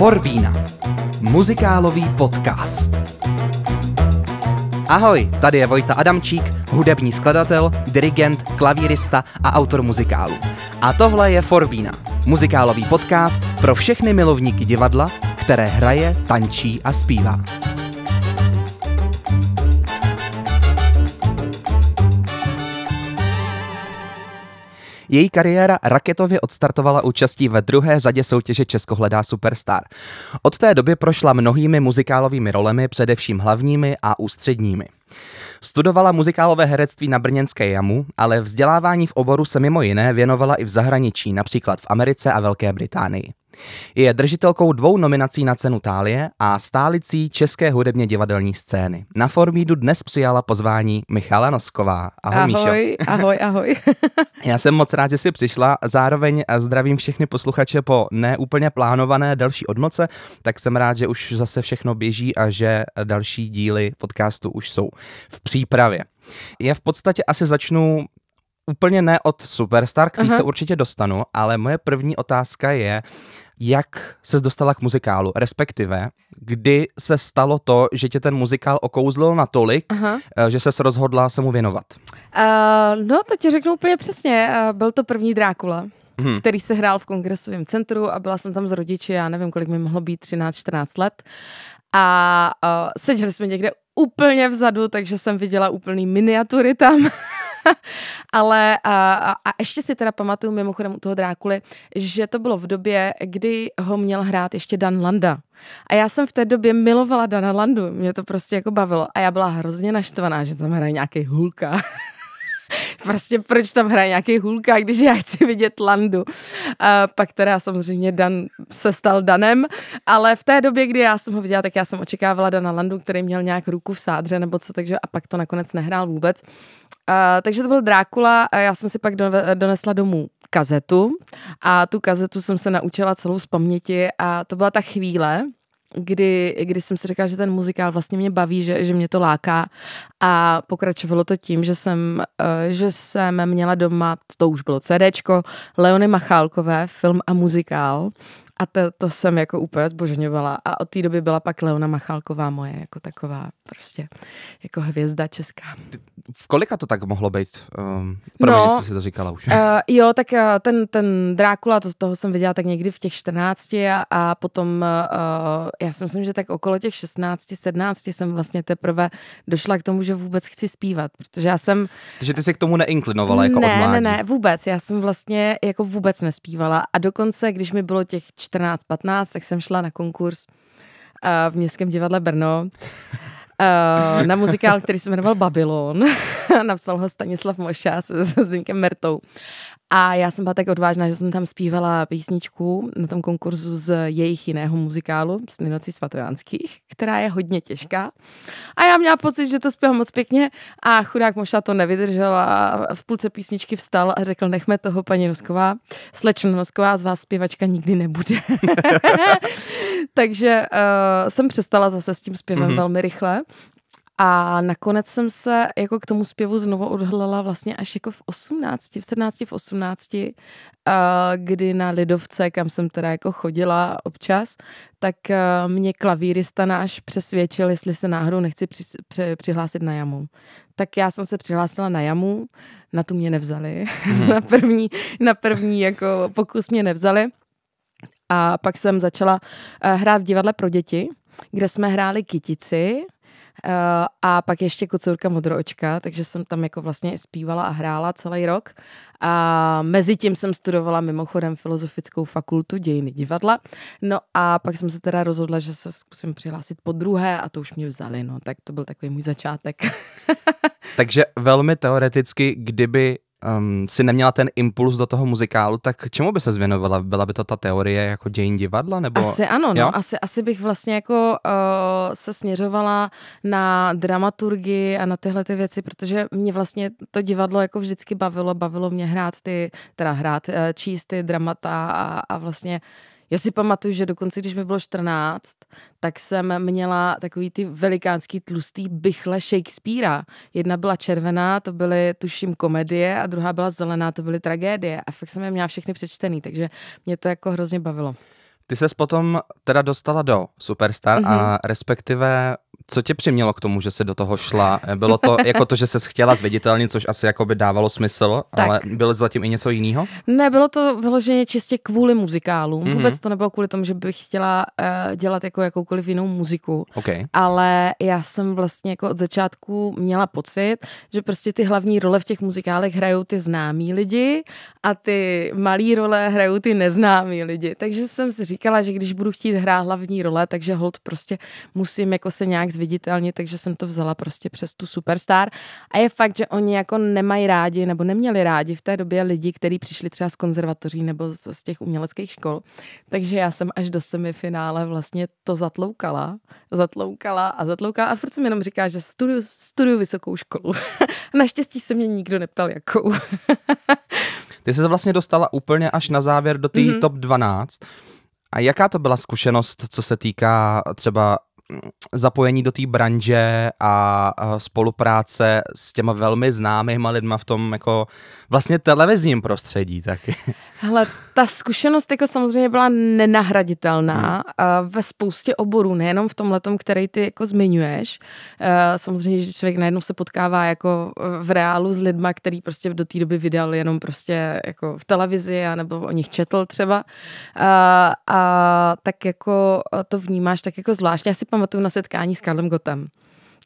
Forbína. Muzikálový podcast. Ahoj, tady je Vojta Adamčík, hudební skladatel, dirigent, klavírista a autor muzikálu. A tohle je Forbína, muzikálový podcast pro všechny milovníky divadla, které hraje, tančí a zpívá. Její kariéra raketově odstartovala účastí ve druhé řadě soutěže Česko hledá superstar. Od té doby prošla mnohými muzikálovými rolemi, především hlavními a ústředními. Studovala muzikálové herectví na Brněnské jamu, ale vzdělávání v oboru se mimo jiné věnovala i v zahraničí, například v Americe a Velké Británii. Je držitelkou dvou nominací na cenu Tálie a stálicí české hudebně divadelní scény. Na Formídu dnes přijala pozvání Michala Nosková. Ahoj, ahoj Míšo. ahoj, ahoj. Já jsem moc rád, že jsi přišla. Zároveň zdravím všechny posluchače po neúplně plánované další odmoce, tak jsem rád, že už zase všechno běží a že další díly podcastu už jsou v přípravě. Já v podstatě asi začnu úplně ne od Superstar, který se určitě dostanu, ale moje první otázka je, jak se dostala k muzikálu, respektive kdy se stalo to, že tě ten muzikál okouzlil natolik, Aha. Eh, že se rozhodla se mu věnovat? Uh, no, to ti řeknu úplně přesně. Uh, byl to první Drákula. Hmm. který se hrál v kongresovém centru a byla jsem tam s rodiči, já nevím, kolik mi mohlo být, 13-14 let. A uh, seděli jsme někde úplně vzadu, takže jsem viděla úplný miniatury tam. Ale a, a ještě si teda pamatuju mimochodem u toho Drákuly, že to bylo v době, kdy ho měl hrát ještě Dan Landa. A já jsem v té době milovala Dana Landu, mě to prostě jako bavilo. A já byla hrozně naštvaná, že tam hraje nějaký hulka. prostě proč tam hraje nějaký hůlka, když já chci vidět Landu. A pak teda samozřejmě Dan se stal Danem, ale v té době, kdy já jsem ho viděla, tak já jsem očekávala Dana Landu, který měl nějak ruku v sádře nebo co, takže a pak to nakonec nehrál vůbec. Takže to byl Drákula a já jsem si pak do, donesla domů kazetu a tu kazetu jsem se naučila celou z paměti a to byla ta chvíle, kdy, kdy jsem si říkala, že ten muzikál vlastně mě baví, že, že mě to láká a pokračovalo to tím, že jsem, uh, že jsem měla doma, to už bylo CDčko, Leony Machálkové, film a muzikál a to, to jsem jako úplně zbožňovala. A od té doby byla pak Leona Machalková moje jako taková prostě jako hvězda česká. V kolika to tak mohlo být? Um, pro no, mě, si to říkala už. Uh, jo, tak uh, ten, ten Drákula, to, toho jsem viděla tak někdy v těch 14 a, a potom uh, já si myslím, že tak okolo těch 16, 17 jsem vlastně teprve došla k tomu, že vůbec chci zpívat, protože já jsem... Takže ty jsi k tomu neinklinovala jako Ne, ne, ne, vůbec. Já jsem vlastně jako vůbec nespívala a dokonce, když mi bylo těch 14-15, tak jsem šla na konkurs v Městském divadle Brno uh, na muzikál, který se jmenoval Babylon. Napsal ho Stanislav Moša se, se Zdenkem Mertou. A já jsem byla tak odvážná, že jsem tam zpívala písničku na tom konkurzu z jejich jiného muzikálu, z Ninocí svatojánských, která je hodně těžká. A já měla pocit, že to zpívám moc pěkně a chudák možná to nevydržel a v půlce písničky vstal a řekl, nechme toho paní Nosková, slečno Nosková, z vás zpěvačka nikdy nebude. Takže uh, jsem přestala zase s tím zpěvem mm-hmm. velmi rychle. A nakonec jsem se jako k tomu zpěvu znovu odhlala vlastně až jako v 18, v 17, v 18, kdy na Lidovce, kam jsem teda jako chodila občas, tak mě klavírista náš přesvědčil, jestli se náhodou nechci při, při, přihlásit na jamu. Tak já jsem se přihlásila na jamu, na tu mě nevzali. Hmm. na, první, na první jako pokus mě nevzali. A pak jsem začala hrát v divadle pro děti, kde jsme hráli kytici, Uh, a pak ještě Kocurka Modroočka, takže jsem tam jako vlastně zpívala a hrála celý rok. A mezi tím jsem studovala mimochodem filozofickou fakultu dějiny divadla. No a pak jsem se teda rozhodla, že se zkusím přihlásit po druhé a to už mě vzali, no. Tak to byl takový můj začátek. takže velmi teoreticky, kdyby um, si neměla ten impuls do toho muzikálu, tak čemu by se zvěnovala? Byla by to ta teorie jako dějin divadla? Nebo... Asi ano, no. Asi, asi bych vlastně jako uh, se směřovala na dramaturgii a na tyhle ty věci, protože mě vlastně to divadlo jako vždycky bavilo. Bavilo mě hrát ty, teda hrát, uh, číst ty dramata a, a vlastně já si pamatuju, že dokonce, když mi bylo 14, tak jsem měla takový ty velikánský tlustý bychle Shakespearea. Jedna byla červená, to byly tuším komedie a druhá byla zelená, to byly tragédie. A fakt jsem je měla všechny přečtený, takže mě to jako hrozně bavilo. Ty ses potom teda dostala do Superstar mm-hmm. a mhm. respektive co tě přimělo k tomu, že jsi do toho šla? Bylo to jako to, že jsi chtěla zviditelnit, což asi jako by dávalo smysl, tak. ale bylo zatím i něco jiného? Ne, bylo to vyloženě čistě kvůli muzikálům. Mm-hmm. Vůbec to nebylo kvůli tomu, že bych chtěla uh, dělat jako jakoukoliv jinou muziku. Okay. Ale já jsem vlastně jako od začátku měla pocit, že prostě ty hlavní role v těch muzikálech hrajou ty známí lidi a ty malý role hrajou ty neznámí lidi. Takže jsem si říkala, že když budu chtít hrát hlavní role, takže hold prostě musím jako se nějak zviditelnit, takže jsem to vzala prostě přes tu Superstar. A je fakt, že oni jako nemají rádi nebo neměli rádi v té době lidi, kteří přišli třeba z konzervatoří nebo z, z těch uměleckých škol. Takže já jsem až do semifinále vlastně to zatloukala, zatloukala a zatloukala a furt jsem jenom říká, že studiu, studiu vysokou školu. Naštěstí se mě nikdo neptal jakou. Ty jsi se vlastně dostala úplně až na závěr do té mm-hmm. top 12. A jaká to byla zkušenost, co se týká třeba zapojení do té branže a spolupráce s těma velmi známýma lidma v tom jako vlastně televizním prostředí taky. Hele, ta zkušenost jako samozřejmě byla nenahraditelná hmm. ve spoustě oborů, nejenom v tom letom, který ty jako zmiňuješ. Samozřejmě, že člověk najednou se potkává jako v reálu s lidma, který prostě do té doby vydal jenom prostě jako v televizi, nebo o nich četl třeba. A, a tak jako to vnímáš tak jako zvláštně. Já si pamatuju na setkání s Karlem Gotem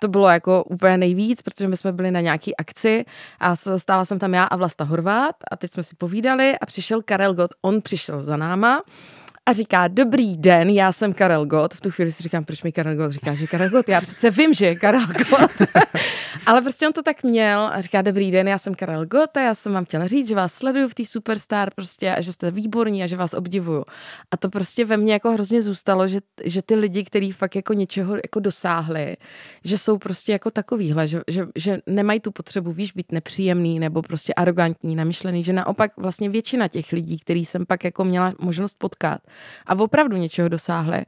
to bylo jako úplně nejvíc, protože my jsme byli na nějaký akci a stála jsem tam já a Vlasta Horvát a teď jsme si povídali a přišel Karel Gott, on přišel za náma a říká, dobrý den, já jsem Karel Gott. V tu chvíli si říkám, proč mi Karel Gott říká, že Karel Gott, já přece vím, že je Karel Gott. Ale prostě on to tak měl a říká, dobrý den, já jsem Karel Gott a já jsem vám chtěla říct, že vás sleduju v té Superstar prostě a že jste výborní a že vás obdivuju. A to prostě ve mně jako hrozně zůstalo, že, že ty lidi, kteří fakt jako něčeho jako dosáhli, že jsou prostě jako takovýhle, že, že, že nemají tu potřebu, víš, být nepříjemný nebo prostě arrogantní, namyšlený, že naopak vlastně většina těch lidí, který jsem pak jako měla možnost potkat, a opravdu něčeho dosáhli,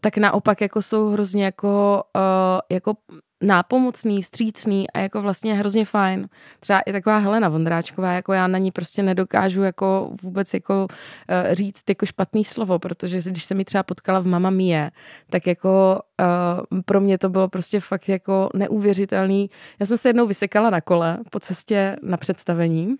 tak naopak jako jsou hrozně jako, uh, jako nápomocný, vstřícný a jako vlastně hrozně fajn. Třeba i taková Helena Vondráčková, jako já na ní prostě nedokážu jako vůbec jako uh, říct jako špatný slovo, protože když se mi třeba potkala v Mama Mie, tak jako uh, pro mě to bylo prostě fakt jako neuvěřitelný. Já jsem se jednou vysekala na kole po cestě na představení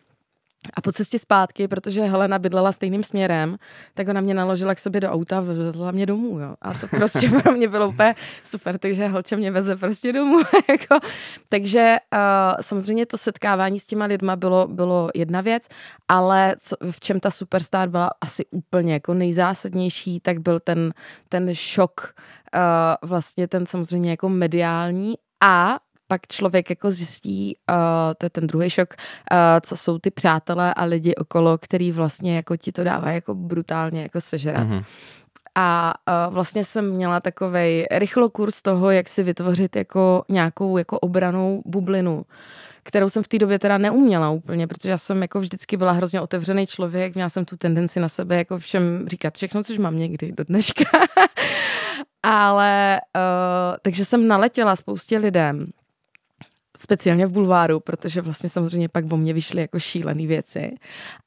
a po cestě zpátky, protože Helena bydlela stejným směrem, tak ona mě naložila k sobě do auta a vezla mě domů. Jo. A to prostě pro mě bylo úplně super, takže Helče mě veze prostě domů. jako. Takže uh, samozřejmě to setkávání s těma lidma bylo, bylo jedna věc, ale co, v čem ta superstar byla asi úplně jako nejzásadnější, tak byl ten, ten šok, uh, vlastně ten samozřejmě jako mediální a pak člověk jako zjistí, uh, to je ten druhý šok, uh, co jsou ty přátelé a lidi okolo, který vlastně jako ti to dává jako brutálně jako sežrat. Mm-hmm. A uh, vlastně jsem měla takový rychlokurs toho, jak si vytvořit jako nějakou jako obranou bublinu kterou jsem v té době teda neuměla úplně, protože já jsem jako vždycky byla hrozně otevřený člověk, měla jsem tu tendenci na sebe jako všem říkat všechno, což mám někdy do dneška. Ale, uh, takže jsem naletěla spoustě lidem, speciálně v bulváru, protože vlastně samozřejmě pak o mě vyšly jako šílené věci,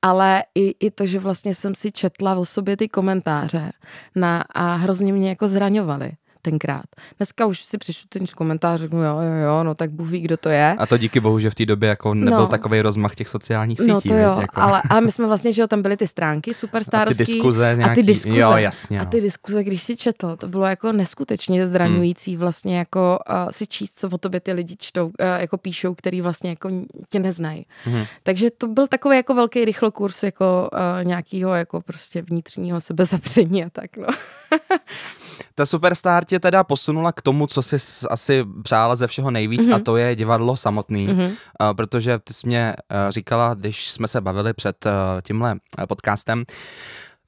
ale i, i to, že vlastně jsem si četla o sobě ty komentáře na, a hrozně mě jako zraňovaly tenkrát. Dneska už si přišlu ten komentář, řeknu jo, jo, jo, no tak Bůh ví, kdo to je. A to díky bohu, že v té době jako nebyl no, takový rozmach těch sociálních sítí. No to jo, jako. ale, ale my jsme vlastně, že jo, tam byly ty stránky superstarovský. A ty diskuze nějaký. A ty diskuze. Jo, jasně. No. A ty diskuze, když si četl, to bylo jako neskutečně zraňující hmm. vlastně jako uh, si číst, co o tobě ty lidi čtou, uh, jako píšou, který vlastně jako tě neznají. Hmm. Takže to byl takový jako velký rychlokurs jako uh, nějakého jako prostě vnitřního sebezapření a tak, no. Ta Superstar tě teda posunula k tomu, co jsi asi přála ze všeho nejvíc mm-hmm. a to je divadlo samotný, mm-hmm. uh, protože ty jsi mě uh, říkala, když jsme se bavili před uh, tímhle uh, podcastem,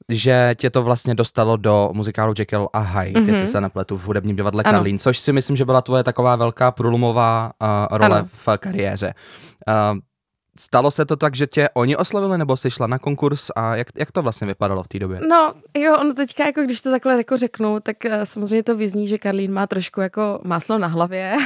že tě to vlastně dostalo do muzikálu Jekyll a Hyde, mm-hmm. jestli se nepletu v hudebním divadle ano. Karlín, což si myslím, že byla tvoje taková velká průlomová uh, role ano. v kariéře. Uh, stalo se to tak, že tě oni oslovili, nebo jsi šla na konkurs a jak, jak to vlastně vypadalo v té době? No, jo, ono teďka, jako když to takhle jako řeknu, tak uh, samozřejmě to vyzní, že Karlín má trošku jako máslo na hlavě.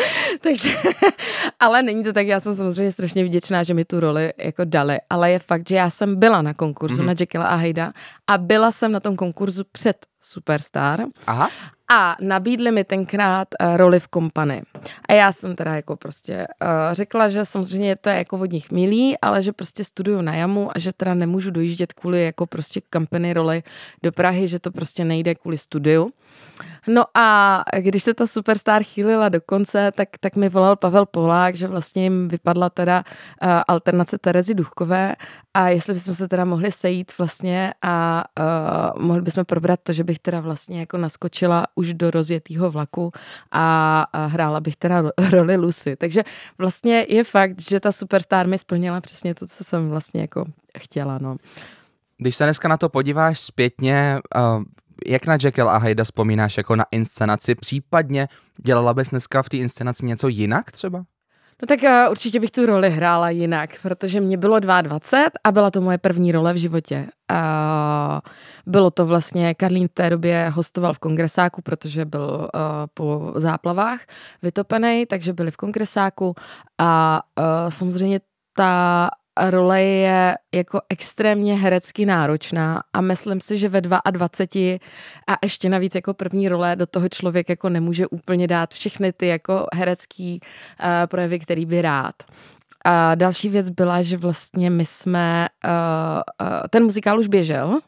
Takže, ale není to tak, já jsem samozřejmě strašně vděčná, že mi tu roli jako dali, ale je fakt, že já jsem byla na konkurzu mm-hmm. na Jekylla a Hyda a byla jsem na tom konkurzu před Superstar. Aha a nabídli mi tenkrát uh, roli v kompany. A já jsem teda jako prostě uh, řekla, že samozřejmě to je jako od nich milý, ale že prostě studuju na jamu a že teda nemůžu dojíždět kvůli jako prostě company roli do Prahy, že to prostě nejde kvůli studiu. No a když se ta Superstar chýlila do konce, tak, tak mi volal Pavel Polák, že vlastně jim vypadla teda uh, alternace Terezy Duchkové a jestli bychom se teda mohli sejít vlastně a uh, mohli bychom probrat to, že bych teda vlastně jako naskočila už do rozjetého vlaku a, a hrála bych teda roli Lucy. Takže vlastně je fakt, že ta Superstar mi splnila přesně to, co jsem vlastně jako chtěla, no. Když se dneska na to podíváš zpětně, uh, jak na Jekyll a Hyda vzpomínáš jako na inscenaci? Případně dělala bys dneska v té inscenaci něco jinak třeba? No tak uh, určitě bych tu roli hrála jinak, protože mě bylo 22 a byla to moje první role v životě. Uh, bylo to vlastně, Karlín v té době hostoval v kongresáku, protože byl uh, po záplavách vytopený, takže byli v kongresáku a uh, samozřejmě ta role je jako extrémně herecky náročná a myslím si, že ve 22 a ještě navíc jako první role do toho člověk jako nemůže úplně dát všechny ty jako herecký uh, projevy, který by rád. A další věc byla, že vlastně my jsme, uh, uh, ten muzikál už běžel,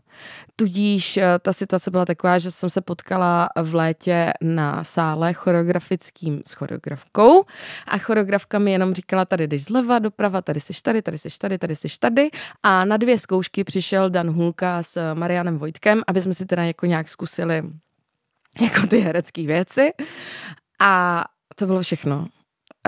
Tudíž eh, ta situace byla taková, že jsem se potkala v létě na sále choreografickým s choreografkou a choreografka mi jenom říkala, tady jdeš zleva, doprava, tady jsi tady, tady jsi tady, tady jsi tady a na dvě zkoušky přišel Dan Hulka s Marianem Vojtkem, aby jsme si teda jako nějak zkusili jako ty herecké věci a to bylo všechno.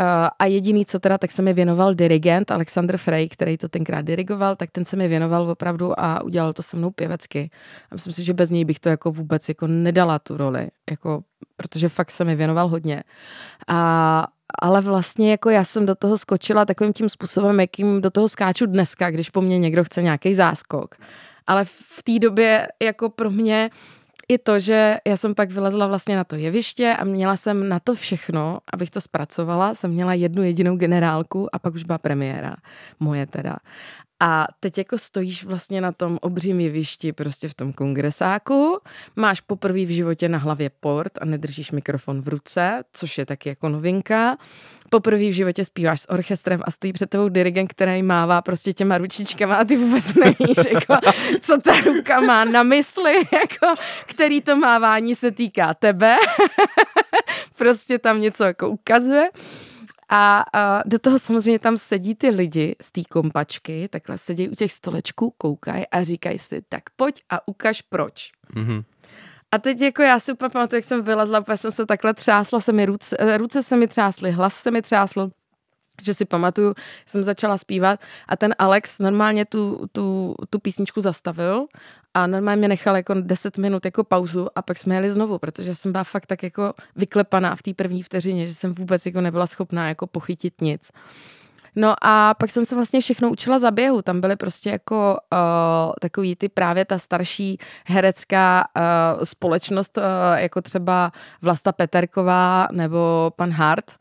Uh, a jediný, co teda, tak se mi věnoval dirigent Alexander Frey, který to tenkrát dirigoval, tak ten se mi věnoval opravdu a udělal to se mnou pěvecky. A myslím si, že bez něj bych to jako vůbec jako nedala tu roli, jako, protože fakt se mi věnoval hodně. A, ale vlastně jako já jsem do toho skočila takovým tím způsobem, jakým do toho skáču dneska, když po mně někdo chce nějaký záskok. Ale v té době jako pro mě i to, že já jsem pak vylezla vlastně na to jeviště a měla jsem na to všechno, abych to zpracovala, jsem měla jednu jedinou generálku a pak už byla premiéra, moje teda. A teď jako stojíš vlastně na tom obřím jevišti, prostě v tom kongresáku, máš poprvé v životě na hlavě port a nedržíš mikrofon v ruce, což je taky jako novinka. Poprvé v životě zpíváš s orchestrem a stojí před tebou dirigent, který mává prostě těma ručičkama a ty vůbec nevíš, jako, co ta ruka má na mysli, jako, který to mávání se týká tebe. prostě tam něco jako ukazuje. A, a do toho samozřejmě tam sedí ty lidi z té kompačky, takhle sedí u těch stolečků, koukají a říkají si, tak pojď a ukaž proč. Mm-hmm. A teď jako já si úplně pamatuju, jak jsem vylezla, protože jsem se takhle třásla, se mi ruce, ruce se mi třásly, hlas se mi třásl že si pamatuju, jsem začala zpívat a ten Alex normálně tu, tu, tu písničku zastavil a normálně mě nechal jako 10 minut jako pauzu a pak jsme jeli znovu, protože jsem byla fakt tak jako vyklepaná v té první vteřině, že jsem vůbec jako nebyla schopná jako pochytit nic. No a pak jsem se vlastně všechno učila za běhu. Tam byly prostě jako uh, takový ty právě ta starší herecká uh, společnost, uh, jako třeba Vlasta Peterková nebo pan Hart.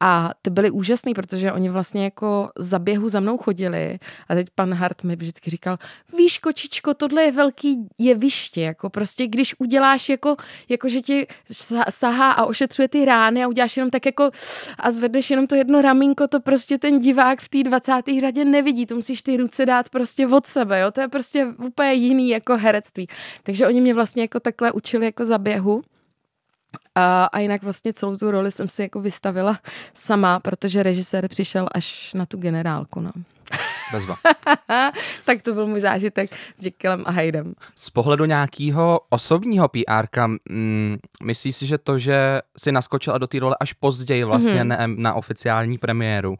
A ty byly úžasný, protože oni vlastně jako za běhu za mnou chodili a teď pan Hart mi vždycky říkal, víš kočičko, tohle je velký jeviště, jako prostě když uděláš jako, jako že ti sahá a ošetřuje ty rány a uděláš jenom tak jako a zvedneš jenom to jedno ramínko, to prostě ten divák v té 20. řadě nevidí, to musíš ty ruce dát prostě od sebe, jo, to je prostě úplně jiný jako herectví. Takže oni mě vlastně jako takhle učili jako za běhu. A, a jinak vlastně celou tu roli jsem si jako vystavila sama, protože režisér přišel až na tu generálku, no. Bezva. tak to byl můj zážitek s Jekyllem a Hydem. Z pohledu nějakého osobního PR, mm, myslíš si, že to, že si naskočila do té role až později vlastně mm-hmm. na, na oficiální premiéru,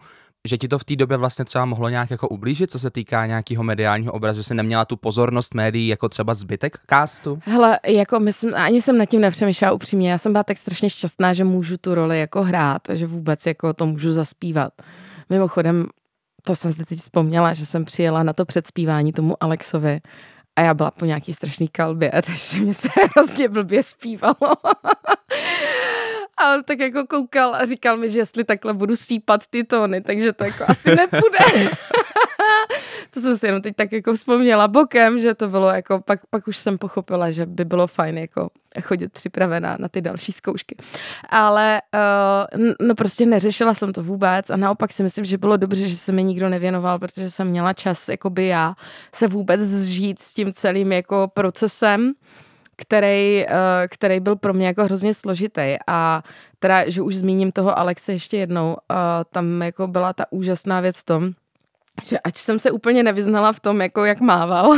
že ti to v té době vlastně třeba mohlo nějak jako ublížit, co se týká nějakého mediálního obrazu, že jsi neměla tu pozornost médií jako třeba zbytek castu? Hele, jako myslím, ani jsem nad tím nepřemýšlela upřímně, já jsem byla tak strašně šťastná, že můžu tu roli jako hrát, že vůbec jako to můžu zaspívat. Mimochodem, to jsem si teď vzpomněla, že jsem přijela na to předspívání tomu Alexovi a já byla po nějaký strašný kalbě, takže mi se hrozně blbě zpívalo. A on tak jako koukal a říkal mi, že jestli takhle budu sípat ty tóny, takže to jako asi nepůjde. to jsem si jenom teď tak jako vzpomněla bokem, že to bylo jako, pak, pak už jsem pochopila, že by bylo fajn jako chodit připravená na ty další zkoušky. Ale uh, no prostě neřešila jsem to vůbec a naopak si myslím, že bylo dobře, že se mi nikdo nevěnoval, protože jsem měla čas jakoby já se vůbec zžít s tím celým jako procesem který, uh, který byl pro mě jako hrozně složitý. A teda, že už zmíním toho Alexe ještě jednou, uh, tam jako byla ta úžasná věc v tom, že ať jsem se úplně nevyznala v tom, jako jak mával,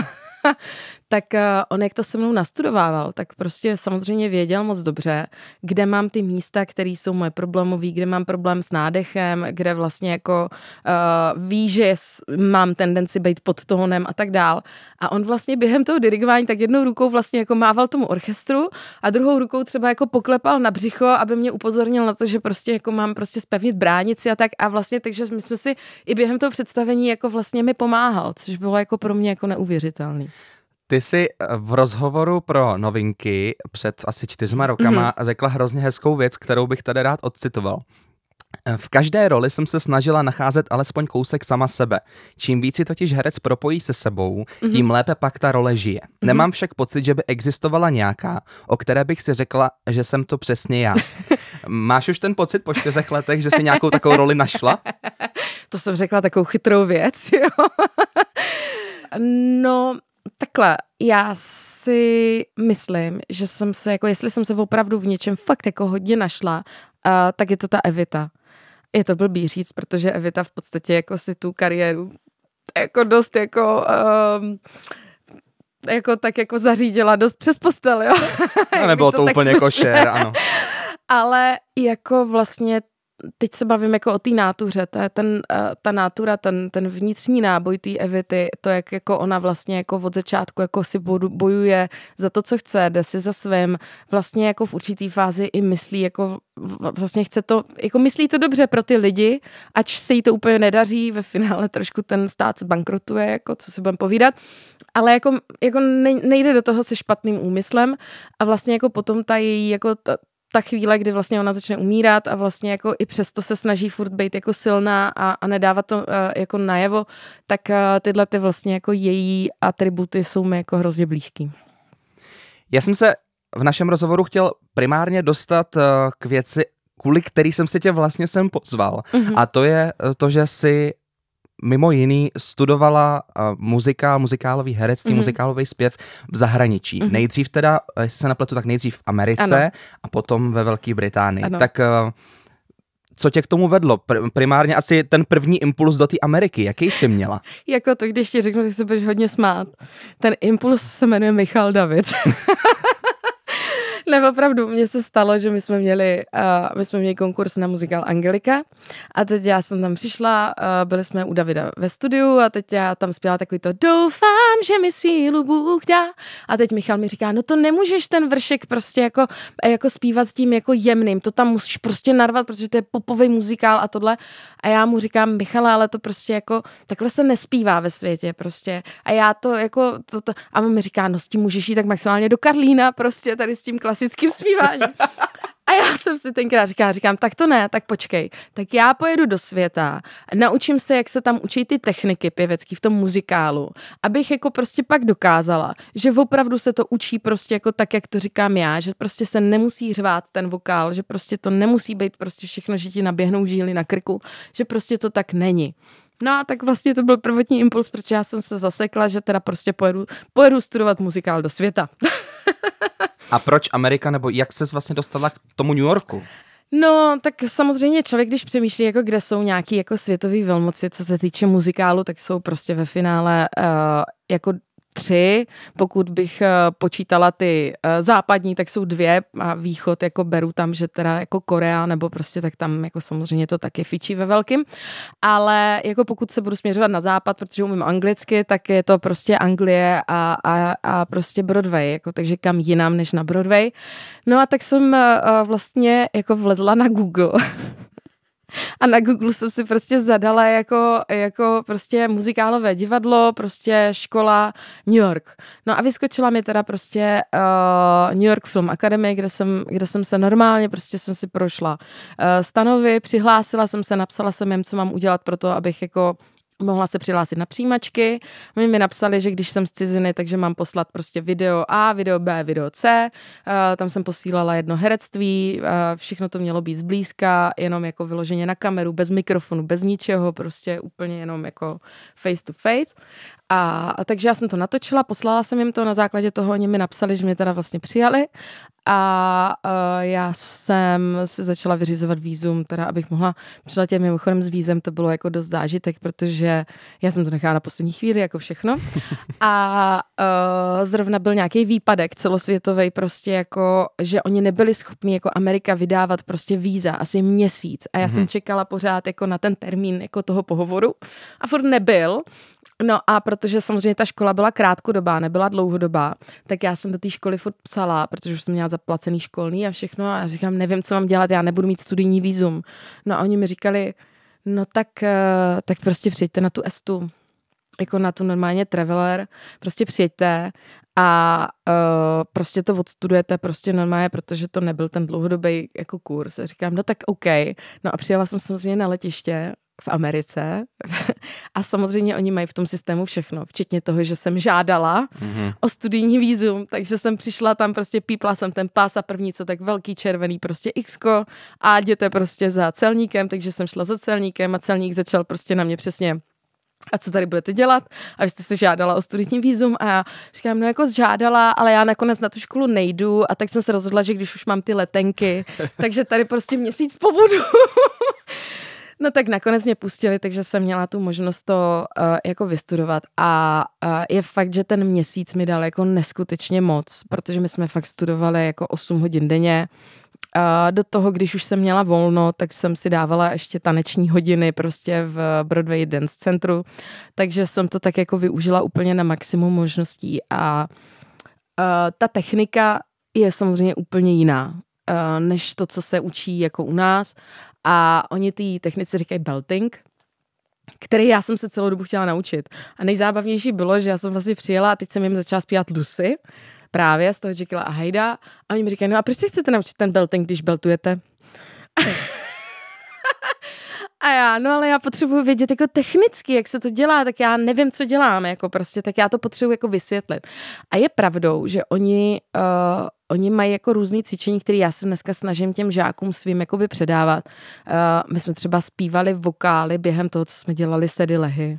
tak uh, on jak to se mnou nastudovával, tak prostě samozřejmě věděl moc dobře, kde mám ty místa, které jsou moje problémové, kde mám problém s nádechem, kde vlastně jako uh, ví, že mám tendenci být pod tónem a tak dál. A on vlastně během toho dirigování tak jednou rukou vlastně jako mával tomu orchestru a druhou rukou třeba jako poklepal na břicho, aby mě upozornil na to, že prostě jako mám prostě spevnit bránici a tak a vlastně takže my jsme si i během toho představení jako vlastně mi pomáhal, což bylo jako pro mě jako neuvěřitelný. Ty jsi eh, v rozhovoru pro novinky před asi čtyřma rokama mm-hmm. řekla hrozně hezkou věc, kterou bych tady rád odcitoval. Eh, v každé roli jsem se snažila nacházet alespoň kousek sama sebe. Čím víc si totiž herec propojí se sebou, mm-hmm. tím lépe pak ta role žije. Mm-hmm. Nemám však pocit, že by existovala nějaká, o které bych si řekla, že jsem to přesně já. Máš už ten pocit po čtyřech letech, že si nějakou takovou roli našla? To jsem řekla takovou chytrou věc, jo. No, takhle, já si myslím, že jsem se, jako jestli jsem se opravdu v něčem fakt jako hodně našla, uh, tak je to ta Evita. Je to blbý říct, protože Evita v podstatě jako si tu kariéru jako dost jako um, jako tak jako zařídila dost přes postel, jo. No, nebylo to, to úplně jako šer, ano. Ale jako vlastně teď se bavím jako o té nátuře, je ten, uh, ta nátura, ten, ten vnitřní náboj té Evity, to, jak jako ona vlastně jako od začátku jako si bojuje za to, co chce, jde si za svým, vlastně jako v určitý fázi i myslí, jako vlastně chce to, jako myslí to dobře pro ty lidi, ač se jí to úplně nedaří, ve finále trošku ten stát bankrotuje, jako co si budeme povídat, ale jako, jako nejde do toho se špatným úmyslem a vlastně jako potom ta její, jako ta, ta chvíle, kdy vlastně ona začne umírat a vlastně jako i přesto se snaží furt být jako silná a, a nedávat to uh, jako najevo, tak uh, tyhle ty vlastně jako její atributy jsou mi jako hrozně blízký. Já jsem se v našem rozhovoru chtěl primárně dostat uh, k věci, kvůli který jsem se tě vlastně sem pozval. Mm-hmm. A to je to, že si mimo jiný studovala uh, muzika, muzikálový herectví, mm-hmm. muzikálový zpěv v zahraničí. Mm-hmm. Nejdřív teda, jestli se nepletu, tak nejdřív v Americe ano. a potom ve Velké Británii. Ano. Tak uh, co tě k tomu vedlo? Primárně asi ten první impuls do té Ameriky. Jaký jsi měla? jako to, když ti řeknu, že se budeš hodně smát. Ten impuls se jmenuje Michal David. ne, opravdu, mně se stalo, že my jsme měli, uh, my jsme měli konkurs na muzikál Angelika a teď já jsem tam přišla, uh, byli jsme u Davida ve studiu a teď já tam zpěla takový to doufám, že mi sílu Bůh dá. A teď Michal mi říká, no to nemůžeš ten vršek prostě jako, jako zpívat tím jako jemným, to tam musíš prostě narvat, protože to je popový muzikál a tohle. A já mu říkám, Michale, ale to prostě jako, takhle se nespívá ve světě prostě. A já to jako, to, to, a on mi říká, no s tím můžeš jít tak maximálně do Karlína prostě tady s tím klasickým zpíváním. A já jsem si tenkrát říkala, říkám, tak to ne, tak počkej, tak já pojedu do světa, naučím se, jak se tam učí ty techniky pěvecký v tom muzikálu, abych jako prostě pak dokázala, že opravdu se to učí prostě jako tak, jak to říkám já, že prostě se nemusí řvát ten vokál, že prostě to nemusí být prostě všechno, že ti naběhnou žíly na krku, že prostě to tak není. No a tak vlastně to byl prvotní impuls, protože já jsem se zasekla, že teda prostě pojedu, pojedu studovat muzikál do světa. A proč Amerika, nebo jak ses vlastně dostala k tomu New Yorku? No, tak samozřejmě člověk, když přemýšlí, jako kde jsou nějaký jako světový velmoci, co se týče muzikálu, tak jsou prostě ve finále uh, jako tři, pokud bych eh, počítala ty eh, západní, tak jsou dvě a východ jako beru tam, že teda jako Korea nebo prostě tak tam jako samozřejmě to taky fičí ve velkým, ale jako pokud se budu směřovat na západ, protože umím anglicky, tak je to prostě Anglie a, a, a prostě Broadway, jako takže kam jinam než na Broadway. No a tak jsem uh, vlastně jako vlezla na Google A na Google jsem si prostě zadala jako, jako prostě muzikálové divadlo, prostě škola New York. No a vyskočila mi teda prostě uh, New York Film Academy, kde jsem, kde jsem se normálně, prostě jsem si prošla uh, stanovy, přihlásila jsem se, napsala jsem jim, co mám udělat pro to, abych jako mohla se přihlásit na přijímačky. Oni mi napsali, že když jsem z ciziny, takže mám poslat prostě video A, video B, video C. Uh, tam jsem posílala jedno herectví, uh, všechno to mělo být zblízka, jenom jako vyloženě na kameru, bez mikrofonu, bez ničeho, prostě úplně jenom jako face to face. A, a takže já jsem to natočila, poslala jsem jim to, na základě toho oni mi napsali, že mě teda vlastně přijali a uh, já jsem si začala vyřizovat výzum, teda abych mohla přiletět mimochodem s vízem, to bylo jako dost zážitek, protože já jsem to nechala na poslední chvíli, jako všechno. A uh, zrovna byl nějaký výpadek celosvětový, prostě jako, že oni nebyli schopni jako Amerika vydávat prostě víza asi měsíc. A já mm-hmm. jsem mhm. čekala pořád jako na ten termín jako toho pohovoru a furt nebyl. No a protože samozřejmě ta škola byla krátkodobá, nebyla dlouhodobá, tak já jsem do té školy furt psala, protože už jsem měla zaplacený školní a všechno a říkám, nevím, co mám dělat, já nebudu mít studijní výzum. No a oni mi říkali, no tak, eh, tak prostě přijďte na tu estu, jako na tu normálně traveler, prostě přijďte a uh, prostě to odstudujete prostě normálně, protože to nebyl ten dlouhodobý jako kurz. A říkám, no tak OK. No a přijela jsem samozřejmě na letiště v Americe a samozřejmě oni mají v tom systému všechno, včetně toho, že jsem žádala mm-hmm. o studijní výzum, takže jsem přišla tam prostě pípla jsem ten pás a první co tak velký červený prostě x a jděte prostě za celníkem, takže jsem šla za celníkem a celník začal prostě na mě přesně a co tady budete dělat? A vy jste se žádala o studijní výzum a já říkám, no jako žádala, ale já nakonec na tu školu nejdu a tak jsem se rozhodla, že když už mám ty letenky, takže tady prostě měsíc pobudu. No tak nakonec mě pustili, takže jsem měla tu možnost to uh, jako vystudovat. A uh, je fakt, že ten měsíc mi dal jako neskutečně moc, protože my jsme fakt studovali jako 8 hodin denně, a do toho, když už jsem měla volno, tak jsem si dávala ještě taneční hodiny prostě v Broadway Dance Centru, takže jsem to tak jako využila úplně na maximum možností. A uh, ta technika je samozřejmě úplně jiná než to, co se učí jako u nás a oni ty technici říkají belting, který já jsem se celou dobu chtěla naučit. A nejzábavnější bylo, že já jsem vlastně přijela a teď jsem jim začala zpívat Lucy, právě z toho Jekylla a Hyda. A oni mi říkají, no a proč si chcete naučit ten belting, když beltujete? A já, no ale já potřebuji vědět jako technicky, jak se to dělá, tak já nevím, co dělám, jako prostě, tak já to potřebuji jako vysvětlit. A je pravdou, že oni, uh, oni mají jako různé cvičení, které já se dneska snažím těm žákům svým jakoby předávat. Uh, my jsme třeba zpívali vokály během toho, co jsme dělali sedy lehy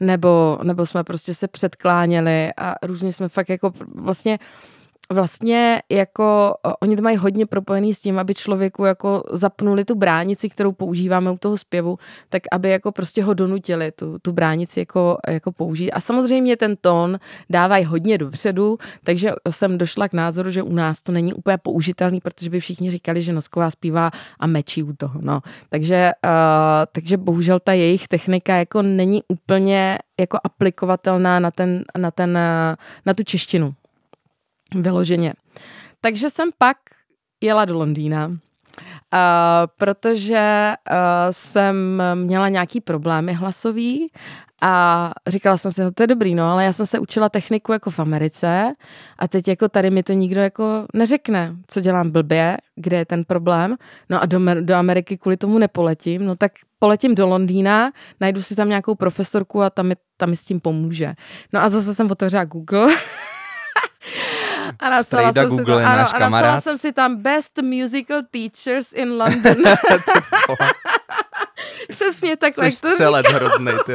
nebo, nebo jsme prostě se předkláněli a různě jsme fakt jako vlastně uh, vlastně jako oni to mají hodně propojený s tím, aby člověku jako zapnuli tu bránici, kterou používáme u toho zpěvu, tak aby jako prostě ho donutili tu, tu bránici jako, jako použít. A samozřejmě ten tón dávají hodně dopředu, takže jsem došla k názoru, že u nás to není úplně použitelný, protože by všichni říkali, že Nosková zpívá a mečí u toho. No. Takže, uh, takže bohužel ta jejich technika jako není úplně jako aplikovatelná na, ten, na, ten, na tu češtinu. Vyloženě. Takže jsem pak jela do Londýna, uh, protože uh, jsem měla nějaký problémy hlasový a říkala jsem si, no to je dobrý, no, ale já jsem se učila techniku jako v Americe a teď jako tady mi to nikdo jako neřekne, co dělám blbě, kde je ten problém, no a do, do Ameriky kvůli tomu nepoletím, no tak poletím do Londýna, najdu si tam nějakou profesorku a tam mi, tam mi s tím pomůže. No a zase jsem otevřela Google a napsala jsem, si tam, ano, a napsala jsem si tam Best Musical Teachers in London. Přesně takhle. Jsi střelec hrozný, ty.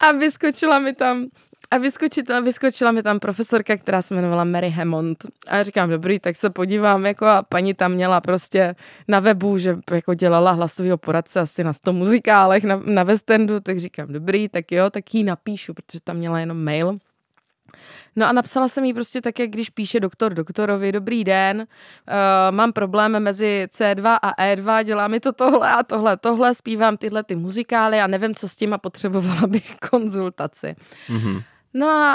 A vyskočila mi tam a vyskočila, vyskočila mi tam profesorka, která se jmenovala Mary Hammond. A já říkám, dobrý, tak se podívám, jako a paní tam měla prostě na webu, že jako dělala hlasového poradce asi na 100 muzikálech na, na West Endu, tak říkám, dobrý, tak jo, tak jí napíšu, protože tam měla jenom mail. No a napsala jsem jí prostě tak, jak když píše doktor doktorovi, dobrý den, uh, mám problém mezi C2 a E2, dělá mi to tohle a tohle, tohle, zpívám tyhle ty muzikály a nevím, co s tím a potřebovala bych konzultaci. Mm-hmm. No a,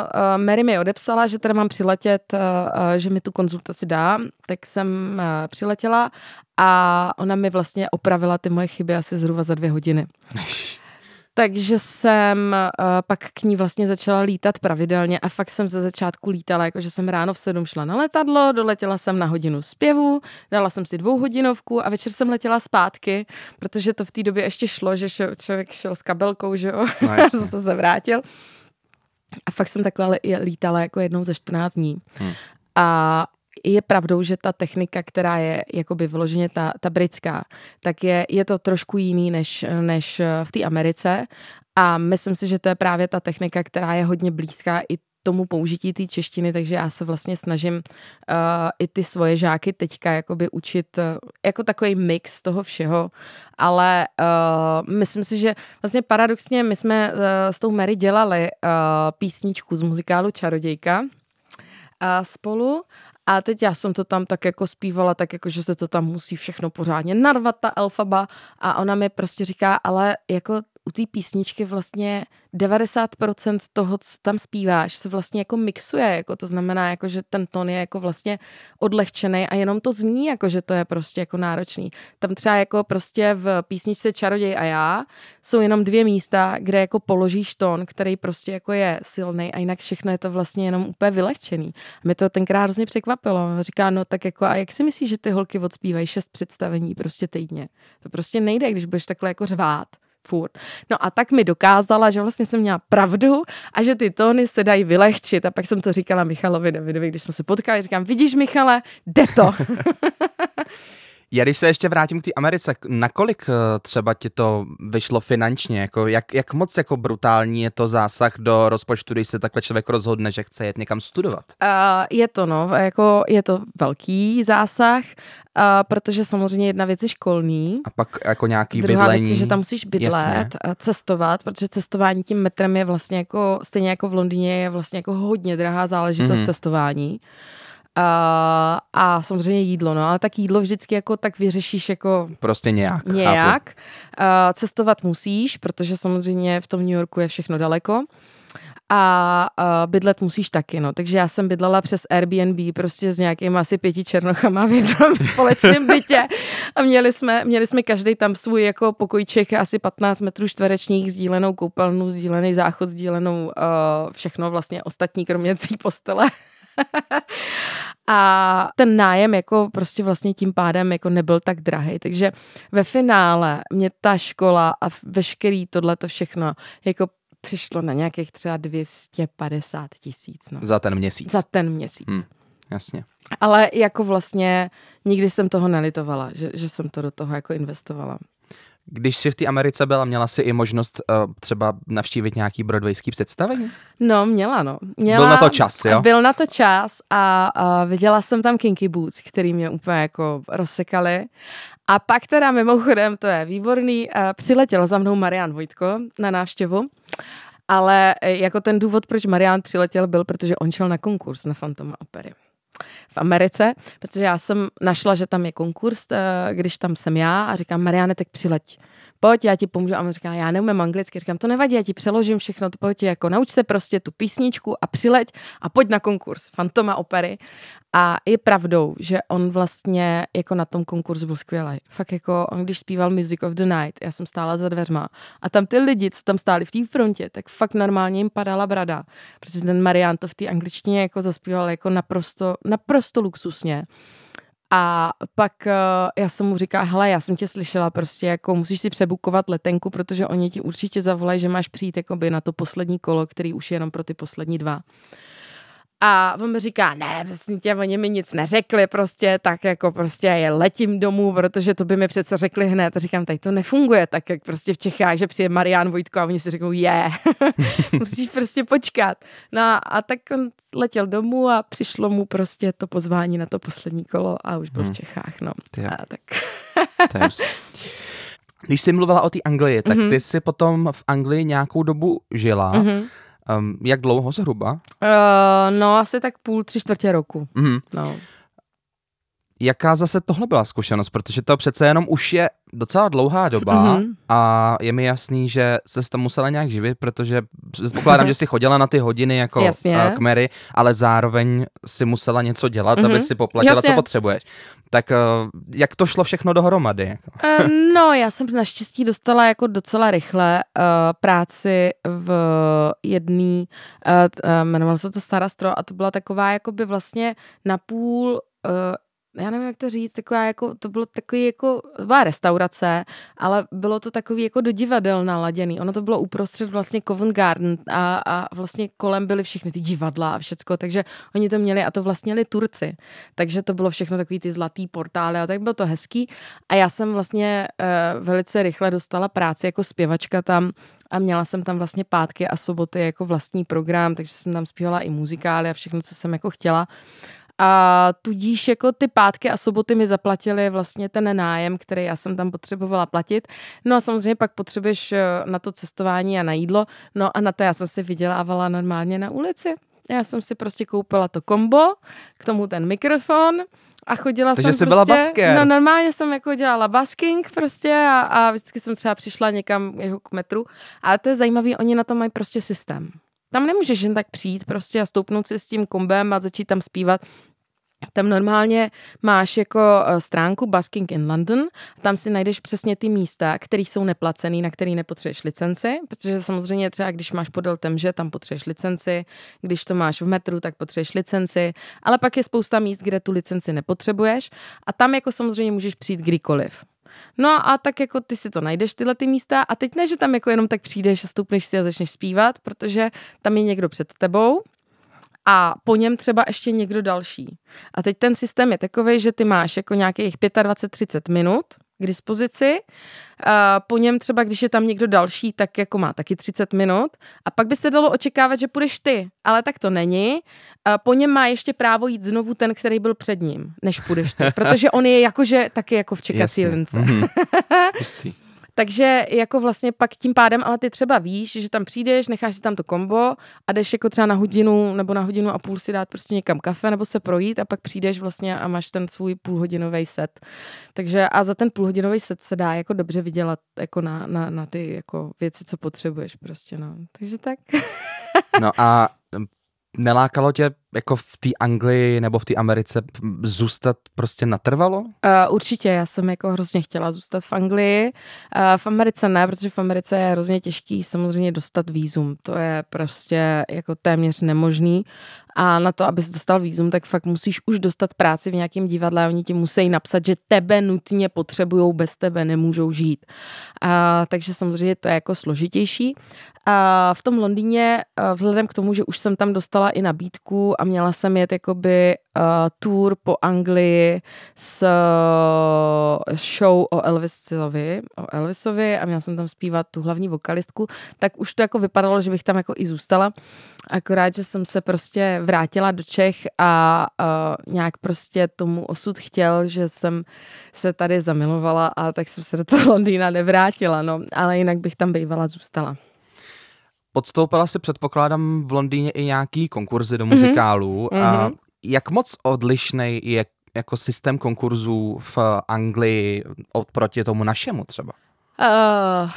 a, Mary mi odepsala, že teda mám přiletět, a, a, že mi tu konzultaci dá, tak jsem a, přiletěla a ona mi vlastně opravila ty moje chyby asi zhruba za dvě hodiny. Takže jsem uh, pak k ní vlastně začala lítat pravidelně a fakt jsem ze začátku lítala, jakože jsem ráno v sedm šla na letadlo, doletěla jsem na hodinu zpěvu, dala jsem si dvouhodinovku a večer jsem letěla zpátky, protože to v té době ještě šlo, že šo, člověk šel s kabelkou, že jo, no, zase se vrátil. A fakt jsem takhle lítala jako jednou ze 14 dní. Hmm. A je pravdou, že ta technika, která je jakoby vyloženě ta, ta britská, tak je, je to trošku jiný než, než v té Americe. A myslím si, že to je právě ta technika, která je hodně blízká i tomu použití té češtiny, takže já se vlastně snažím uh, i ty svoje žáky teďka jakoby učit uh, jako takový mix toho všeho, ale uh, myslím si, že vlastně paradoxně my jsme uh, s tou Mary dělali uh, písničku z muzikálu Čarodějka uh, spolu a teď já jsem to tam tak jako zpívala, tak jako, že se to tam musí všechno pořádně narvat, ta alfaba. A ona mi prostě říká, ale jako u té písničky vlastně 90% toho, co tam zpíváš, se vlastně jako mixuje, jako to znamená, jako, že ten tón je jako vlastně odlehčený a jenom to zní, jako, že to je prostě jako náročný. Tam třeba jako prostě v písničce Čaroděj a já jsou jenom dvě místa, kde jako položíš tón, který prostě jako je silný a jinak všechno je to vlastně jenom úplně vylehčený. A mě to tenkrát hrozně překvapilo. Říká, no tak jako a jak si myslíš, že ty holky odspívají šest představení prostě týdně? To prostě nejde, když budeš takhle jako řvát furt. No a tak mi dokázala, že vlastně jsem měla pravdu a že ty tóny se dají vylehčit. A pak jsem to říkala Michalovi Davidovi, když jsme se potkali, říkám, vidíš Michale, jde to. Já když se ještě vrátím k té Americe, nakolik eh, třeba ti to vyšlo finančně? Jako jak, jak moc jako brutální je to zásah do rozpočtu, když se takhle člověk rozhodne, že chce jet někam studovat? Uh, je to no, jako je to velký zásah, uh, protože samozřejmě jedna věc je školní. A pak jako nějaký Druhá bydlení. věc je, že tam musíš bydlet, Jasně. cestovat, protože cestování tím metrem je vlastně jako, stejně jako v Londýně, je vlastně jako hodně drahá záležitost mm-hmm. cestování. A, a samozřejmě jídlo, no, ale tak jídlo vždycky jako tak vyřešíš jako... Prostě nějak. Nějak. A, cestovat musíš, protože samozřejmě v tom New Yorku je všechno daleko a uh, bydlet musíš taky, no. Takže já jsem bydlela přes Airbnb prostě s nějakými asi pěti černochama v jednom společném bytě a měli jsme, měli jsme každý tam svůj jako pokojček asi 15 metrů čtverečních, sdílenou koupelnu, sdílený záchod, sdílenou uh, všechno vlastně ostatní, kromě té postele. a ten nájem jako prostě vlastně tím pádem jako nebyl tak drahý, takže ve finále mě ta škola a veškerý tohle to všechno jako přišlo na nějakých třeba 250 tisíc. No. Za ten měsíc. Za ten měsíc. Hmm, jasně. Ale jako vlastně nikdy jsem toho nelitovala, že, že jsem to do toho jako investovala. Když jsi v té Americe byla, měla jsi i možnost uh, třeba navštívit nějaký broadwayský představení? No, měla, no. Měla, byl na to čas, jo? Byl na to čas a uh, viděla jsem tam Kinky Boots, který mě úplně jako rozsekali. A pak teda mimochodem, to je výborný, uh, přiletěl za mnou Marian Vojtko na návštěvu. Ale jako ten důvod, proč Marian přiletěl, byl, protože on šel na konkurs na Phantom Opery v Americe, protože já jsem našla, že tam je konkurs, eh, když tam jsem já a říkám, Mariane, tak přileď pojď, já ti pomůžu. A on říká, já neumím anglicky. Říkám, to nevadí, já ti přeložím všechno, to pojď, jako nauč se prostě tu písničku a přileď a pojď na konkurs Fantoma opery. A je pravdou, že on vlastně jako na tom konkurzu byl skvělý. Fakt jako on, když zpíval Music of the Night, já jsem stála za dveřma a tam ty lidi, co tam stáli v té frontě, tak fakt normálně jim padala brada. Protože ten Marian to v té angličtině jako zaspíval jako naprosto, naprosto luxusně. A pak uh, já jsem mu říkala, hele, já jsem tě slyšela, prostě jako musíš si přebukovat letenku, protože oni ti určitě zavolají, že máš přijít jakoby na to poslední kolo, který už je jenom pro ty poslední dva. A on mi říká, ne, vlastně tě, oni mi nic neřekli prostě, tak jako prostě je letím domů, protože to by mi přece řekli hned. A říkám, tady to nefunguje tak, jak prostě v Čechách, že přijde Marian Vojtko a oni si řeknou, je, yeah. musíš prostě počkat. No a tak on letěl domů a přišlo mu prostě to pozvání na to poslední kolo a už byl hmm. v Čechách, no. A tak. Když jsi mluvila o té Anglii, tak mm-hmm. ty jsi potom v Anglii nějakou dobu žila. Mm-hmm. Um, jak dlouho zhruba? Uh, no, asi tak půl, tři čtvrtě roku. Mm-hmm. No. Jaká zase tohle byla zkušenost? Protože to přece jenom už je docela dlouhá doba mm-hmm. a je mi jasný, že se tam musela nějak živit, protože pokládám, že si chodila na ty hodiny jako Jasně. Eh, k Mary, ale zároveň si musela něco dělat, mm-hmm. aby mhm. si poplatila, Jasně. co potřebuješ. Tak eh, jak to šlo všechno dohromady? Uh, no, já jsem naštěstí dostala jako docela rychle uh, práci v jedný, uh, jmenovalo se to Starastro a to byla taková jakoby vlastně napůl uh, já nevím, jak to říct, taková jako, to bylo takový jako, byla restaurace, ale bylo to takový jako do divadel naladěný. Ono to bylo uprostřed vlastně Covent Garden a, a vlastně kolem byly všechny ty divadla a všecko, takže oni to měli a to vlastně měli Turci. Takže to bylo všechno takový ty zlatý portály a tak bylo to hezký. A já jsem vlastně uh, velice rychle dostala práci jako zpěvačka tam a měla jsem tam vlastně pátky a soboty jako vlastní program, takže jsem tam zpívala i muzikály a všechno, co jsem jako chtěla. A tudíž jako ty pátky a soboty mi zaplatili vlastně ten nájem, který já jsem tam potřebovala platit. No a samozřejmě pak potřebuješ eh, na to cestování a na jídlo. No a na to já jsem si vydělávala normálně na ulici. Já jsem si prostě koupila to kombo, k tomu ten mikrofon a chodila Takže jsem jsi prostě, byla basker. No normálně jsem jako dělala basking prostě a, a vždycky jsem třeba přišla někam jako k metru. Ale to je zajímavé, oni na to mají prostě systém. Tam nemůžeš jen tak přijít prostě a stoupnout si s tím kombem a začít tam zpívat. Tam normálně máš jako eh, stránku Basking in London, tam si najdeš přesně ty místa, které jsou neplacený, na který nepotřebuješ licenci, protože samozřejmě třeba když máš podél temže, tam potřebuješ licenci, když to máš v metru, tak potřebuješ licenci, ale pak je spousta míst, kde tu licenci nepotřebuješ a tam jako samozřejmě můžeš přijít kdykoliv. No a tak jako ty si to najdeš, tyhle ty místa a teď ne, že tam jako jenom tak přijdeš a stoupneš si a začneš zpívat, protože tam je někdo před tebou a po něm třeba ještě někdo další. A teď ten systém je takový, že ty máš jako nějakých 25-30 minut k dispozici. A po něm třeba, když je tam někdo další, tak jako má taky 30 minut. A pak by se dalo očekávat, že půjdeš ty, ale tak to není. A po něm má ještě právo jít znovu ten, který byl před ním, než půjdeš ty. Protože on je jakože taky jako v čekací Jasně. lince. Mm-hmm. Takže jako vlastně pak tím pádem, ale ty třeba víš, že tam přijdeš, necháš si tam to kombo a jdeš jako třeba na hodinu nebo na hodinu a půl si dát prostě někam kafe nebo se projít a pak přijdeš vlastně a máš ten svůj půlhodinový set. Takže a za ten půlhodinový set se dá jako dobře vydělat jako na, na, na ty jako věci, co potřebuješ prostě, no. Takže tak. no a nelákalo tě jako v té Anglii nebo v té Americe zůstat prostě natrvalo? Uh, určitě, já jsem jako hrozně chtěla zůstat v Anglii. Uh, v Americe ne, protože v Americe je hrozně těžký samozřejmě dostat výzum. To je prostě jako téměř nemožný. A na to, abys dostal výzum, tak fakt musíš už dostat práci v nějakém divadle oni ti musí napsat, že tebe nutně potřebují, bez tebe nemůžou žít. A, takže samozřejmě to je jako složitější. A v tom Londýně, vzhledem k tomu, že už jsem tam dostala i nabídku měla jsem jet jakoby uh, tour po Anglii s uh, show o Elvisovi, o Elvisovi a měla jsem tam zpívat tu hlavní vokalistku, tak už to jako vypadalo, že bych tam jako i zůstala. Akorát, že jsem se prostě vrátila do Čech a uh, nějak prostě tomu osud chtěl, že jsem se tady zamilovala a tak jsem se do toho Londýna nevrátila, no. Ale jinak bych tam bývala zůstala. Podstoupila si, předpokládám, v Londýně i nějaký konkurzy do mhm. muzikálů. Mm-hmm. A jak moc odlišný je jako systém konkurzů v Anglii oproti tomu našemu třeba? Uh,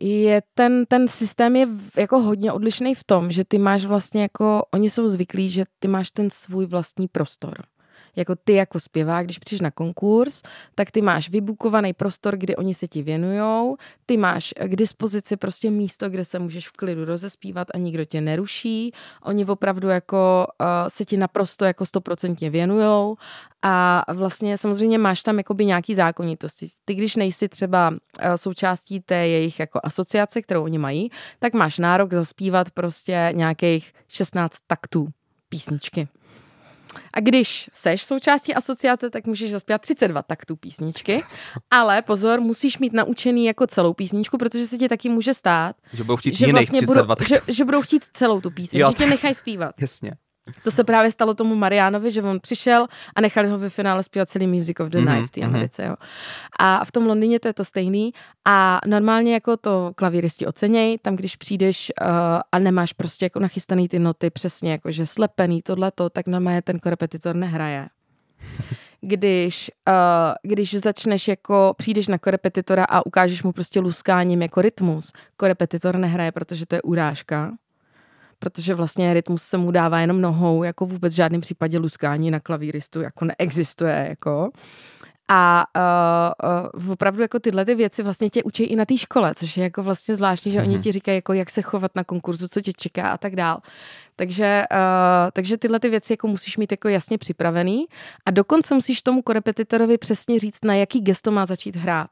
je ten, ten systém je jako hodně odlišný v tom, že ty máš vlastně jako, oni jsou zvyklí, že ty máš ten svůj vlastní prostor jako ty jako zpěvák, když přijdeš na konkurs, tak ty máš vybukovaný prostor, kde oni se ti věnujou, ty máš k dispozici prostě místo, kde se můžeš v klidu rozespívat a nikdo tě neruší, oni opravdu jako uh, se ti naprosto jako stoprocentně věnujou a vlastně samozřejmě máš tam jakoby nějaký zákonitosti. Ty, když nejsi třeba uh, součástí té jejich jako asociace, kterou oni mají, tak máš nárok zaspívat prostě nějakých 16 taktů písničky. A když seš součástí asociace, tak můžeš zaspět 32 taktů písničky. Ale pozor, musíš mít naučený jako celou písničku, protože se ti taky může stát, že budou chtít že vlastně budou, že, že budou chtít celou tu píseň, že tě nechají zpívat. Jasně. To se právě stalo tomu Marianovi, že on přišel a nechali ho ve finále zpívat celý Music of the mm-hmm, Night v té mm-hmm. Americe. Jo. A v tom Londýně to je to stejný. A normálně jako to klavíristi ocenějí, tam když přijdeš uh, a nemáš prostě jako nachystaný ty noty přesně, jako že slepený, tohleto, tak normálně ten korepetitor nehraje. když, uh, když začneš jako, přijdeš na korepetitora a ukážeš mu prostě luskáním jako rytmus. Korepetitor nehraje, protože to je urážka protože vlastně rytmus se mu dává jenom nohou, jako vůbec v žádném případě luskání na klavíristu jako neexistuje, jako. A uh, uh, opravdu jako tyhle ty věci vlastně tě učí i na té škole, což je jako vlastně zvláštní, že mm-hmm. oni mhm. ti říkají, jako jak se chovat na konkurzu, co tě čeká a tak dál. Takže, uh, takže tyhle ty věci jako musíš mít jako jasně připravený a dokonce musíš tomu korepetitorovi přesně říct, na jaký gesto má začít hrát.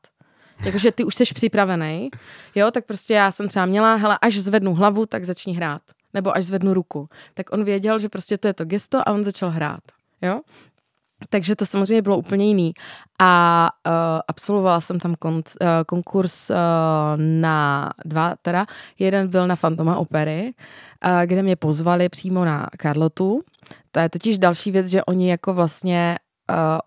Jakože ty už jsi připravený, jo, tak prostě já jsem třeba měla, hele, až zvednu hlavu, tak začni hrát. Nebo až zvednu ruku. Tak on věděl, že prostě to je to gesto a on začal hrát. Jo? Takže to samozřejmě bylo úplně jiný. A uh, absolvovala jsem tam kon, uh, konkurs uh, na dva, teda jeden byl na Fantoma opery, uh, kde mě pozvali přímo na Karlotu. To je totiž další věc, že oni jako vlastně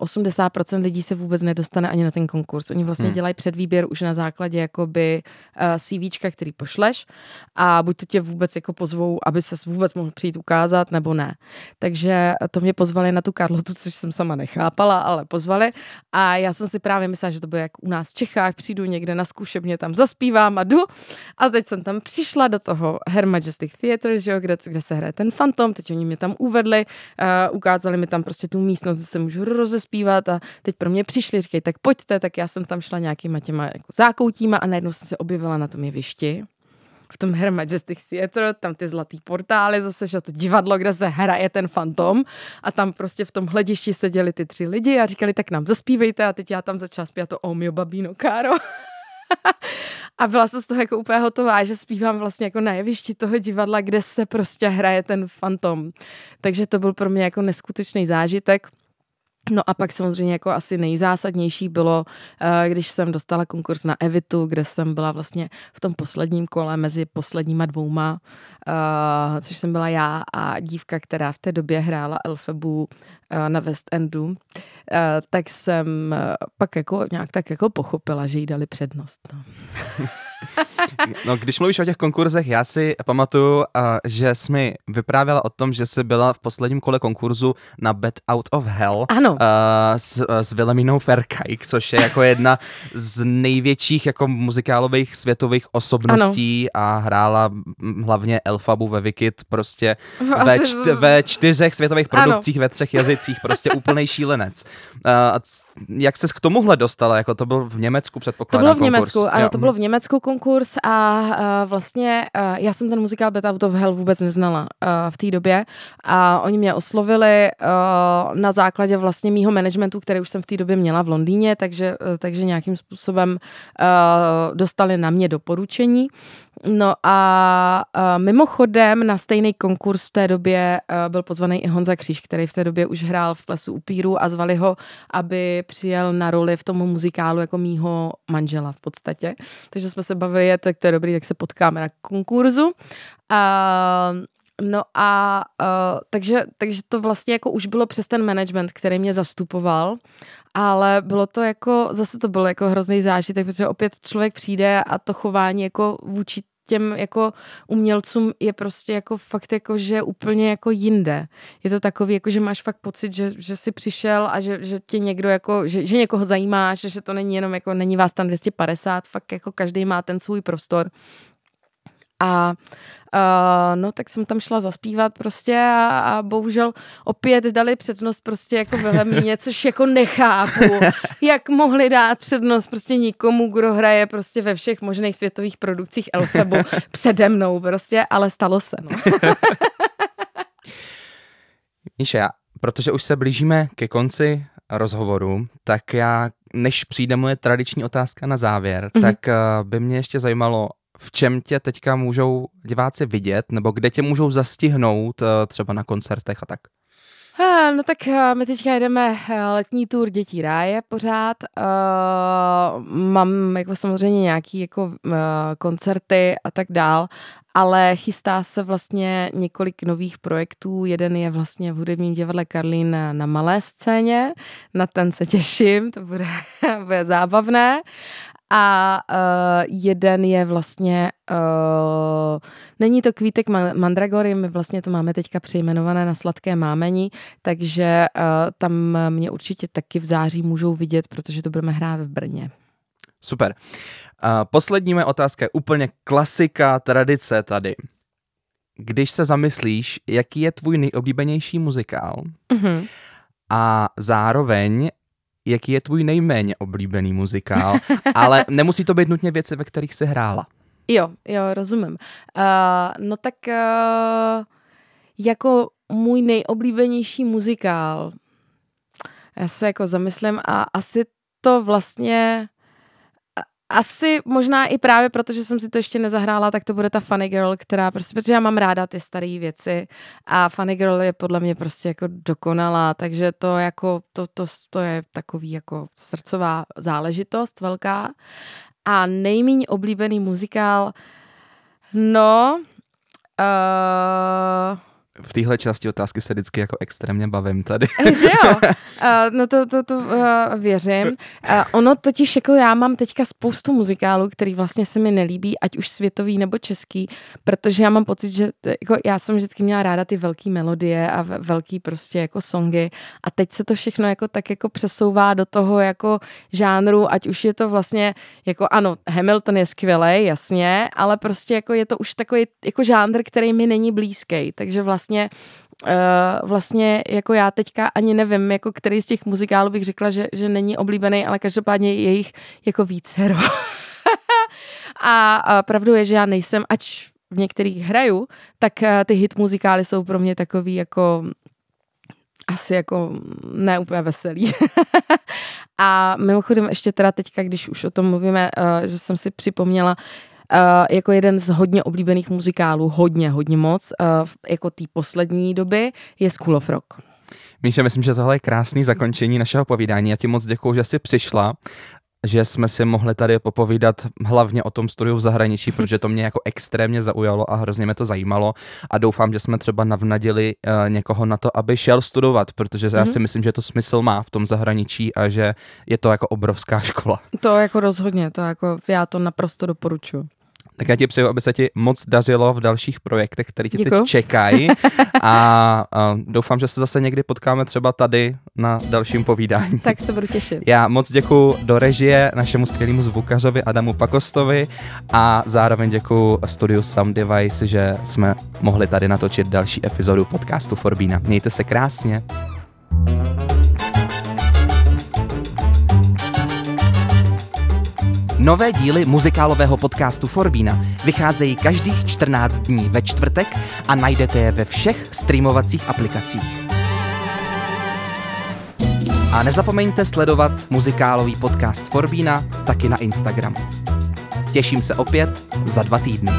80% lidí se vůbec nedostane ani na ten konkurs. Oni vlastně hmm. dělají předvýběr už na základě jakoby uh, CVčka, který pošleš a buď to tě vůbec jako pozvou, aby se vůbec mohl přijít ukázat, nebo ne. Takže to mě pozvali na tu Karlotu, což jsem sama nechápala, ale pozvali a já jsem si právě myslela, že to bude jak u nás v Čechách, přijdu někde na zkušebně, tam zaspívám a jdu a teď jsem tam přišla do toho Her Majestic Theatre, že jo, kde, kde se hraje ten Phantom, teď oni mě tam uvedli, uh, ukázali mi tam prostě tu místnost, kde se můžu rozespívat a teď pro mě přišli, říkají, tak pojďte, tak já jsem tam šla nějakýma těma jako zákoutíma a najednou jsem se objevila na tom jevišti v tom Her Majestic Theatre, tam ty zlatý portály, zase, že to divadlo, kde se hraje ten fantom a tam prostě v tom hledišti seděli ty tři lidi a říkali, tak nám zaspívejte a teď já tam začala zpívat to O mio babino caro. a byla jsem z toho jako úplně hotová, že zpívám vlastně jako na jevišti toho divadla, kde se prostě hraje ten fantom. Takže to byl pro mě jako neskutečný zážitek. No a pak samozřejmě jako asi nejzásadnější bylo, eh, když jsem dostala konkurs na Evitu, kde jsem byla vlastně v tom posledním kole mezi posledníma dvouma, eh, což jsem byla já a dívka, která v té době hrála Elfebu eh, na West Endu, tak jsem pak jako nějak tak jako pochopila, že jí dali přednost. No. No, když mluvíš o těch konkurzech, já si pamatuju, uh, že jsi mi vyprávěla o tom, že jsi byla v posledním kole konkurzu na Bet Out of Hell ano. Uh, s, s Wilhelminou Ferkajk, což je jako jedna z největších jako muzikálových světových osobností ano. a hrála hlavně Elfabu ve Wicked prostě ve, čty, ve čtyřech světových produkcích ano. ve třech jazycích, prostě úplný šílenec. Uh, jak ses k tomuhle dostala? Jako to byl v Německu předpokládám To bylo v Německu, ano, jo. to bylo v Německu konkurs a uh, vlastně uh, já jsem ten muzikál Bet Out of Hell vůbec neznala uh, v té době a oni mě oslovili uh, na základě vlastně mýho managementu, který už jsem v té době měla v Londýně, takže, uh, takže nějakým způsobem uh, dostali na mě doporučení. No a uh, mimochodem na stejný konkurs v té době uh, byl pozvaný i Honza Kříž, který v té době už hrál v plesu upíru a zvali ho, aby přijel na roli v tom muzikálu jako mýho manžela v podstatě. Takže jsme se bavili, je, tak to je dobrý, tak se potkáme na konkurzu. Uh, No a uh, takže, takže to vlastně jako už bylo přes ten management, který mě zastupoval, ale bylo to jako, zase to bylo jako hrozný zážitek, protože opět člověk přijde a to chování jako vůči těm jako umělcům je prostě jako fakt jako, že úplně jako jinde. Je to takový, jako že máš fakt pocit, že, že jsi přišel a že, že tě někdo jako, že, že někoho zajímá, že, že to není jenom jako, není vás tam 250, fakt jako každý má ten svůj prostor. A uh, no tak jsem tam šla zaspívat prostě a, a bohužel opět dali přednost prostě jako Vilhelmíně, což jako nechápu, jak mohli dát přednost prostě nikomu, kdo hraje prostě ve všech možných světových produkcích Elfebu přede mnou prostě, ale stalo se, no. Míše, já, protože už se blížíme ke konci rozhovoru, tak já, než přijde moje tradiční otázka na závěr, mm-hmm. tak uh, by mě ještě zajímalo, v čem tě teďka můžou diváci vidět, nebo kde tě můžou zastihnout eh, třeba na koncertech a tak? No tak eh, my teďka jedeme eh, letní tour Dětí ráje pořád. mám jako samozřejmě nějaký jako koncerty a tak dál, ale chystá se vlastně několik nových projektů. Jeden je vlastně v hudebním divadle Karlín na, na malé scéně, na ten se těším, to bude, bude zábavné. A uh, jeden je vlastně, uh, není to kvítek mandragory, my vlastně to máme teďka přejmenované na sladké mámení, takže uh, tam mě určitě taky v září můžou vidět, protože to budeme hrát v Brně. Super. Uh, poslední moje otázka je úplně klasika, tradice tady. Když se zamyslíš, jaký je tvůj nejoblíbenější muzikál mm-hmm. a zároveň jaký je tvůj nejméně oblíbený muzikál, ale nemusí to být nutně věci, ve kterých se hrála. Jo, jo, rozumím. Uh, no tak uh, jako můj nejoblíbenější muzikál, já se jako zamyslím a asi to vlastně asi možná i právě proto, že jsem si to ještě nezahrála, tak to bude ta Funny Girl, která prostě, protože já mám ráda ty staré věci a Funny Girl je podle mě prostě jako dokonalá, takže to jako, to, to, to je takový jako srdcová záležitost velká. A nejméně oblíbený muzikál, no, uh, v téhle části otázky se vždycky jako extrémně bavím tady. Že jo? Uh, no to, to, to uh, věřím. Uh, ono totiž jako já mám teďka spoustu muzikálů, který vlastně se mi nelíbí, ať už světový nebo český, protože já mám pocit, že jako já jsem vždycky měla ráda ty velké melodie a velký prostě jako songy a teď se to všechno jako tak jako přesouvá do toho jako žánru, ať už je to vlastně jako ano, Hamilton je skvělý, jasně, ale prostě jako je to už takový jako žánr, který mi není blízký, takže vlastně vlastně Uh, vlastně jako já teďka ani nevím, jako který z těch muzikálů bych řekla, že, že není oblíbený, ale každopádně je jich jako vícero. a, a pravdou je, že já nejsem, ač v některých hraju, tak uh, ty hit muzikály jsou pro mě takový jako asi jako ne úplně veselý. a mimochodem ještě teda teďka, když už o tom mluvíme, uh, že jsem si připomněla, Uh, jako jeden z hodně oblíbených muzikálů, hodně, hodně moc, uh, jako té poslední doby, je School of Rock. Míša, myslím, že tohle je krásný zakončení našeho povídání. Já ti moc děkuji, že jsi přišla že jsme si mohli tady popovídat hlavně o tom studiu v zahraničí, protože to mě jako extrémně zaujalo a hrozně mě to zajímalo a doufám, že jsme třeba navnadili uh, někoho na to, aby šel studovat, protože mm-hmm. já mhm. si myslím, že to smysl má v tom zahraničí a že je to jako obrovská škola. To jako rozhodně, to jako já to naprosto doporučuji. Tak já ti přeju, aby se ti moc dařilo v dalších projektech, které ti Děkuju. teď čekají. A, a doufám, že se zase někdy potkáme třeba tady na dalším povídání. Tak se budu těšit. Já moc děkuji do režie našemu skvělému zvukařovi Adamu Pakostovi a zároveň děkuji studiu Sound Device, že jsme mohli tady natočit další epizodu podcastu Forbína. Mějte se krásně. Nové díly muzikálového podcastu Forbína vycházejí každých 14 dní ve čtvrtek a najdete je ve všech streamovacích aplikacích. A nezapomeňte sledovat muzikálový podcast Forbína taky na Instagramu. Těším se opět za dva týdny.